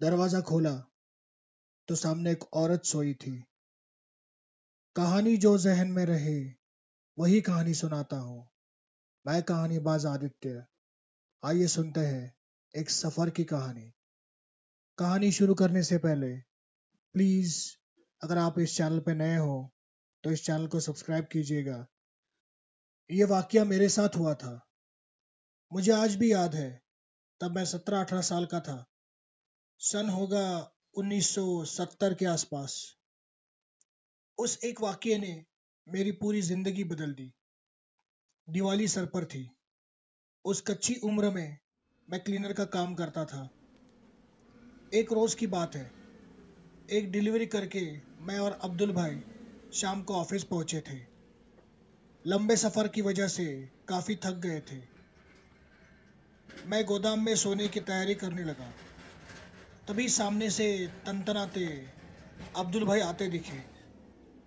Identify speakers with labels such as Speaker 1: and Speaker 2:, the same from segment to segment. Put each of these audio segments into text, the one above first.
Speaker 1: दरवाज़ा खोला तो सामने एक औरत सोई थी। कहानी जो जहन में रहे, वही कहानी सुनाता हूँ। मैं कहानी बाज आदित्य। आइए सुनते हैं एक सफ़र की कहानी। कहानी शुरू करने से पहले, प्लीज़, अगर आप इस चैनल पर नए हो तो इस चैनल को सब्सक्राइब कीजिएगा। ये वाक्य मेरे साथ हुआ था। मुझे आज भी याद है, तब मैं सत्रह अठारह साल का था। सन होगा 1970 के आसपास। उस एक वाक्य ने मेरी पूरी ज़िंदगी बदल दी। दिवाली सर पर थी। उस कच्ची उम्र में मैं क्लीनर का काम करता था। एक रोज की बात है। एक डिलीवरी करके मैं और अब्दुल भाई शाम को ऑफ़िस पहुँचे थे। लंबे सफ़र की वजह से काफ़ी थक गए थे। मैं गोदाम में सोने की तैयारी करने लगा। तभी सामने से तनतनाते अब्दुल भाई आते दिखे।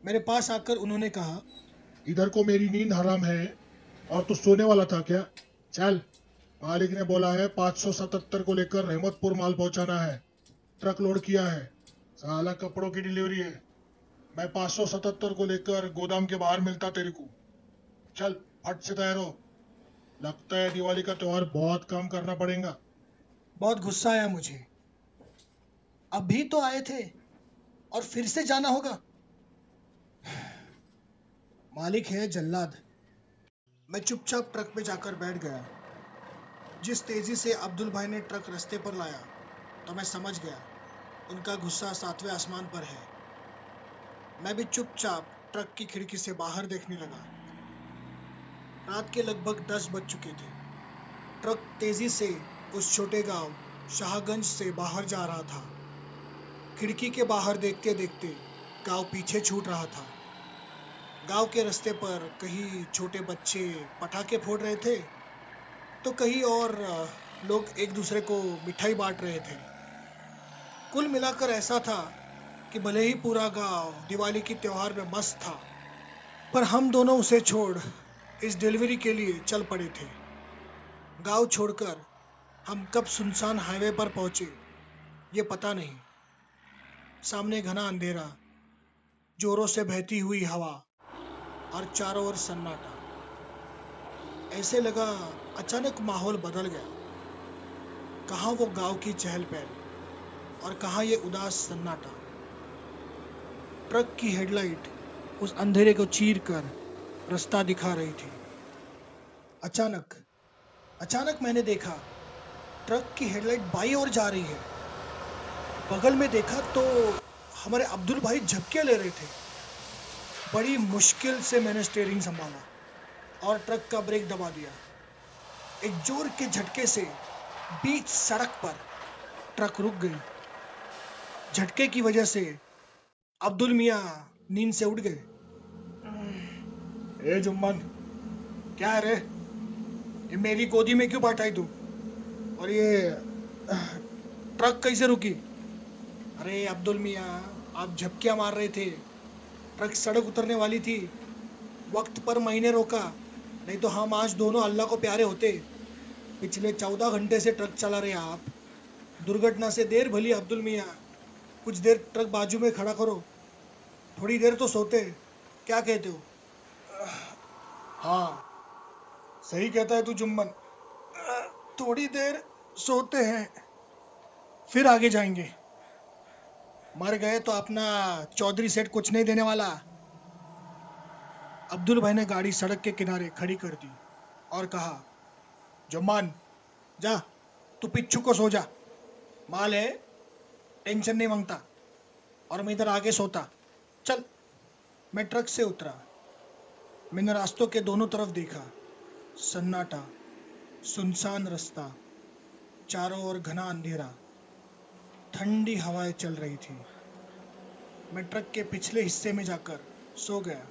Speaker 1: मेरे पास आकर उन्होंने कहा
Speaker 2: इधर को मेरी नींद हराम है और तू सोने वाला था क्या? चल मालिक ने बोला है 577 को लेकर रहमतपुर माल पहुंचाना है। ट्रक लोड किया है। साला कपड़ों की डिलीवरी है। मैं 577 को लेकर गोदाम के बाहर मिलता तेरे को। चल फट से तैयार हो। लगता है दिवाली का त्योहार बहुत कम करना पड़ेगा।
Speaker 1: बहुत गुस्सा आया मुझे। अभी तो आए थे और फिर से जाना होगा। मालिक है जल्लाद। मैं चुपचाप ट्रक में जाकर बैठ गया। जिस तेज़ी से अब्दुल भाई ने ट्रक रास्ते पर लाया तो मैं समझ गया, उनका गुस्सा सातवें आसमान पर है। मैं भी चुपचाप ट्रक की खिड़की से बाहर देखने लगा। रात के लगभग दस बज चुके थे। ट्रक तेज़ी से उस छोटे गाँव, शाहगंज से बाहर जा रहा था। खिड़की के बाहर देखते देखते गाँव पीछे छूट रहा था। गाँव के रास्ते पर कहीं छोटे बच्चे पटाखे फोड़ रहे थे तो कहीं और लोग एक दूसरे को मिठाई बांट रहे थे। कुल मिलाकर ऐसा था कि भले ही पूरा गाँव दिवाली की त्यौहार में मस्त था, पर हम दोनों उसे छोड़ इस डिलीवरी के लिए चल पड़े थे। गाँव छोड़कर हम कब सुनसान हाईवे पर पहुँचे, ये पता नहीं। सामने घना अंधेरा, जोरों से बहती हुई हवा और चारों ओर सन्नाटा। ऐसे लगा अचानक माहौल बदल गया। कहाँ वो गाँव की चहल पहल और कहाँ ये उदास सन्नाटा? ट्रक की हेडलाइट उस अंधेरे को चीर कर रास्ता दिखा रही थी। अचानक अचानक मैंने देखा, ट्रक की हेडलाइट बाई ओर जा रही है। बगल में देखा तो हमारे अब्दुल भाई झपके ले रहे थे। बड़ी मुश्किल से मैंने स्टेयरिंग संभाला और ट्रक का ब्रेक दबा दिया। एक ज़ोर के झटके से बीच सड़क पर ट्रक रुक गई। झटके की वजह से अब्दुल मियाँ नींद से उठ गए। ए जुम्मन, क्या रे? ये मेरी गोदी में क्यों बैठाई तू? और ये ट्रक कैसे रुकी? अरे अब्दुल मियाँ, आप झपकियाँ मार रहे थे। ट्रक सड़क उतरने वाली थी। वक्त पर महीने रोका। नहीं तो हम आज दोनों अल्लाह को प्यारे होते। पिछले चौदह घंटे से ट्रक चला रहे आप। दुर्घटना से देर भली अब्दुल मियाँ। कुछ देर ट्रक बाजू में खड़ा करो। थोड़ी देर तो सोते। क्या कहते हो? हाँ सही कहता है तू जुम्मन। थोड़ी देर सोते हैं, फिर आगे जाएँगे। मर गए तो अपना चौधरी सेठ कुछ नहीं देने वाला। अब्दुल भाई ने गाड़ी सड़क के किनारे खड़ी कर दी और कहा, जुम्मान, जा, तू पिच्छू को सो जा। माल है, टेंशन नहीं माँगता और मैं इधर आगे सोता। चल, मैं ट्रक से उतरा। मैंने रास्तों के दोनों तरफ़ देखा, सन्नाटा, सुनसान रास्ता, चारों ओर घना अंधेरा। ठंडी हवाएँ चल रही थी। मैं ट्रक के पिछले हिस्से में जाकर सो गया।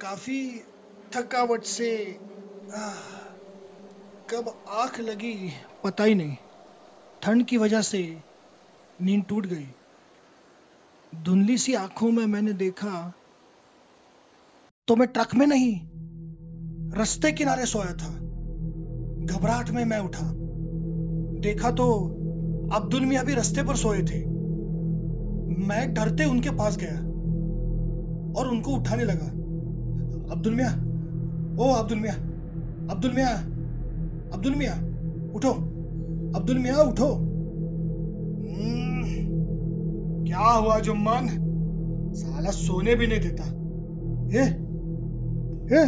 Speaker 1: काफ़ी थकावट से आह, कब आँख लगी पता ही नहीं। ठंड की वजह से नींद टूट गई। धुंधली सी आँखों में मैंने देखा तो मैं ट्रक में नहीं रास्ते किनारे सोया था। घबराहट में मैं उठा। देखा तो अब्दुल मियाँ भी रास्ते पर सोए थे। मैं डरते उनके पास गया और उनको उठाने लगा। अब्दुल मियाँ ओ अब्दुल मियाँ अब्दुल मियाँ अब्दुल मियाँ उठो अब्दुल मियाँ उठो। हम्म, क्या हुआ जुम्मान? साला सोने भी नहीं देता। ये ये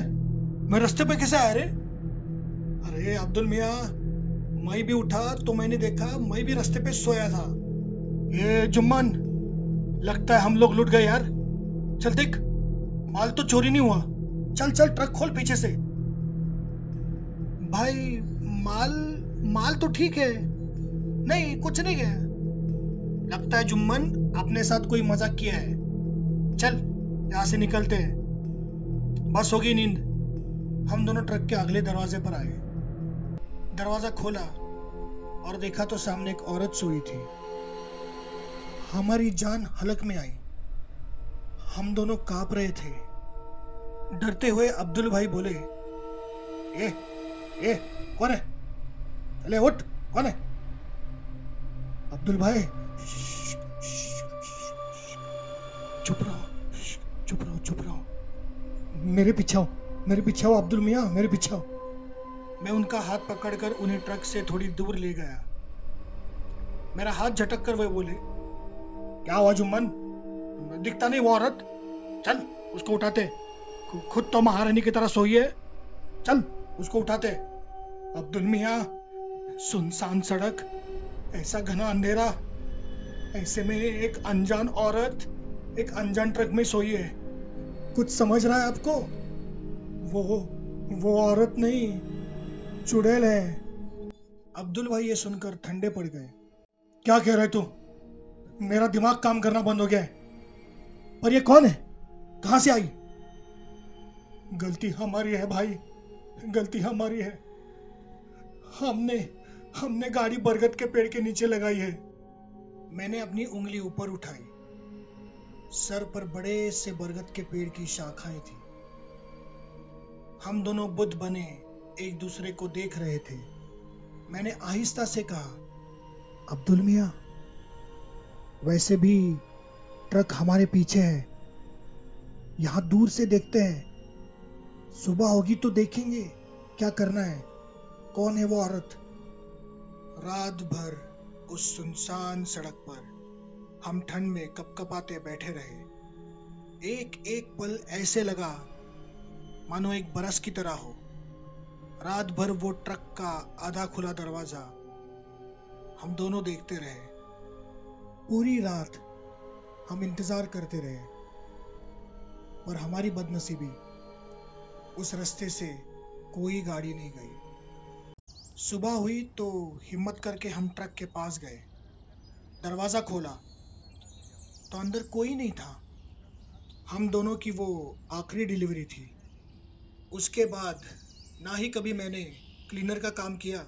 Speaker 1: मैं रास्ते पे कैसे आया रे? अरे अब्दुल मियाँ मैं भी उठा तो मैंने देखा, मैं भी रास्ते पे सोया था। ये जुम्मन, लगता है हम लोग लुट गए यार। चल देख, माल तो चोरी नहीं हुआ। चल चल, ट्रक खोल पीछे से। भाई, माल माल तो ठीक है। नहीं, कुछ नहीं है। लगता है जुम्मन अपने साथ कोई मज़ाक किया है। चल, यहाँ से निकलते हैं। बस होगी नींद। हम दोनों ट्रक के अगले दरवाजे पर आए। दरवाज़ा खोला और देखा तो सामने एक औरत सोई थी। हमारी जान हलक में आई। हम दोनों काँप रहे थे। डरते हुए अब्दुल भाई बोले, ए ए, कौन है? चले उठ, कौन है? अब्दुल भाई, चुप रहो चुप रहो चुप रहो। मेरे पीछे आओ, मेरे पीछे आओ, अब्दुल मियाँ, मेरे पीछे आओ। मैं उनका हाथ पकड़कर उन्हें ट्रक से थोड़ी दूर ले गया। मेरा हाथ झटक कर वे बोले, क्या हुआ जुम्मन? दिखता नहीं वो औरत? चल, उसको उठाते। खुद तो महारानी की तरह सोई है। चल, उसको उठाते। अब्दुल मियाँ, सुनसान सड़क, ऐसा घना अंधेरा, ऐसे में एक अनजान औरत, एक अनजान ट्रक में सोई है। कुछ समझ रहा है आपको? वो वो औरत नहीं चुड़ैल है। अब्दुल भाई ये सुनकर ठंडे पड़ गए। क्या कह रहे तू? मेरा दिमाग काम करना बंद हो गया है। पर ये कौन है? कहाँ से आई? गलती हमारी है भाई। गलती हमारी है। हमने हमने गाड़ी बरगद के पेड़ के नीचे लगाई है। मैंने अपनी उंगली ऊपर उठाई। सर पर बड़े से बरगद के पेड़ की शाखाएँ थी। हम दोनों बुद्ध बने। एक दूसरे को देख रहे थे। मैंने आहिस्ता से कहा, अब्दुल मियाँ, वैसे भी ट्रक हमारे पीछे है। यहाँ दूर से देखते हैं। सुबह होगी तो देखेंगे क्या करना है। कौन है वो औरत? रात भर उस सुनसान सड़क पर हम ठंड में कपकपाते बैठे रहे। एक एक पल ऐसे लगा, मानो एक बरस की तरह हो। रात भर वो ट्रक का आधा खुला दरवाज़ा हम दोनों देखते रहे। पूरी रात हम इंतज़ार करते रहे। पर हमारी बदनसीबी उस रास्ते से कोई गाड़ी नहीं गई। सुबह हुई तो हिम्मत करके हम ट्रक के पास गए। दरवाज़ा खोला तो अंदर कोई नहीं था। हम दोनों की वो आखिरी डिलीवरी थी। उसके बाद ना ही कभी मैंने क्लीनर का काम किया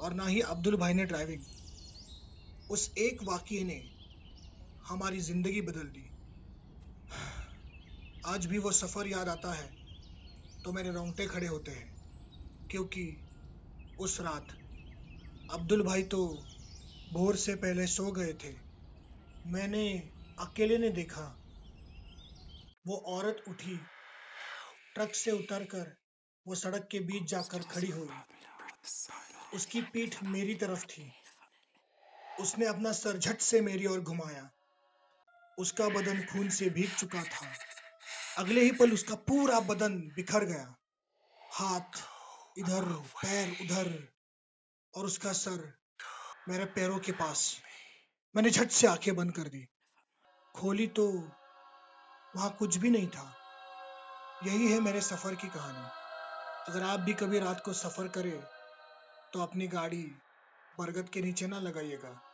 Speaker 1: और ना ही अब्दुल भाई ने ड्राइविंग उस एक वाक्य ने हमारी ज़िंदगी बदल दी। आज भी वो सफ़र याद आता है तो मेरे रोंगटे खड़े होते हैं, क्योंकि उस रात अब्दुल भाई तो भोर से पहले सो गए थे। मैंने अकेले ने देखा, वो औरत उठी ट्रक से उतरकर वो सड़क के बीच जाकर खड़ी हुई। उसकी पीठ मेरी तरफ़ थी। उसने अपना सर झट से मेरी ओर घुमाया। उसका बदन खून से भीग चुका था। अगले ही पल उसका पूरा बदन बिखर गया। हाथ इधर, पैर उधर और उसका सर मेरे पैरों के पास। मैंने झट से आँखें बंद कर दी। खोली तो वहाँ कुछ भी नहीं था। यही है मेरे सफ़र की कहानी। अगर आप भी कभी रात को सफ़र करें तो अपनी गाड़ी बरगद के नीचे ना लगाइएगा।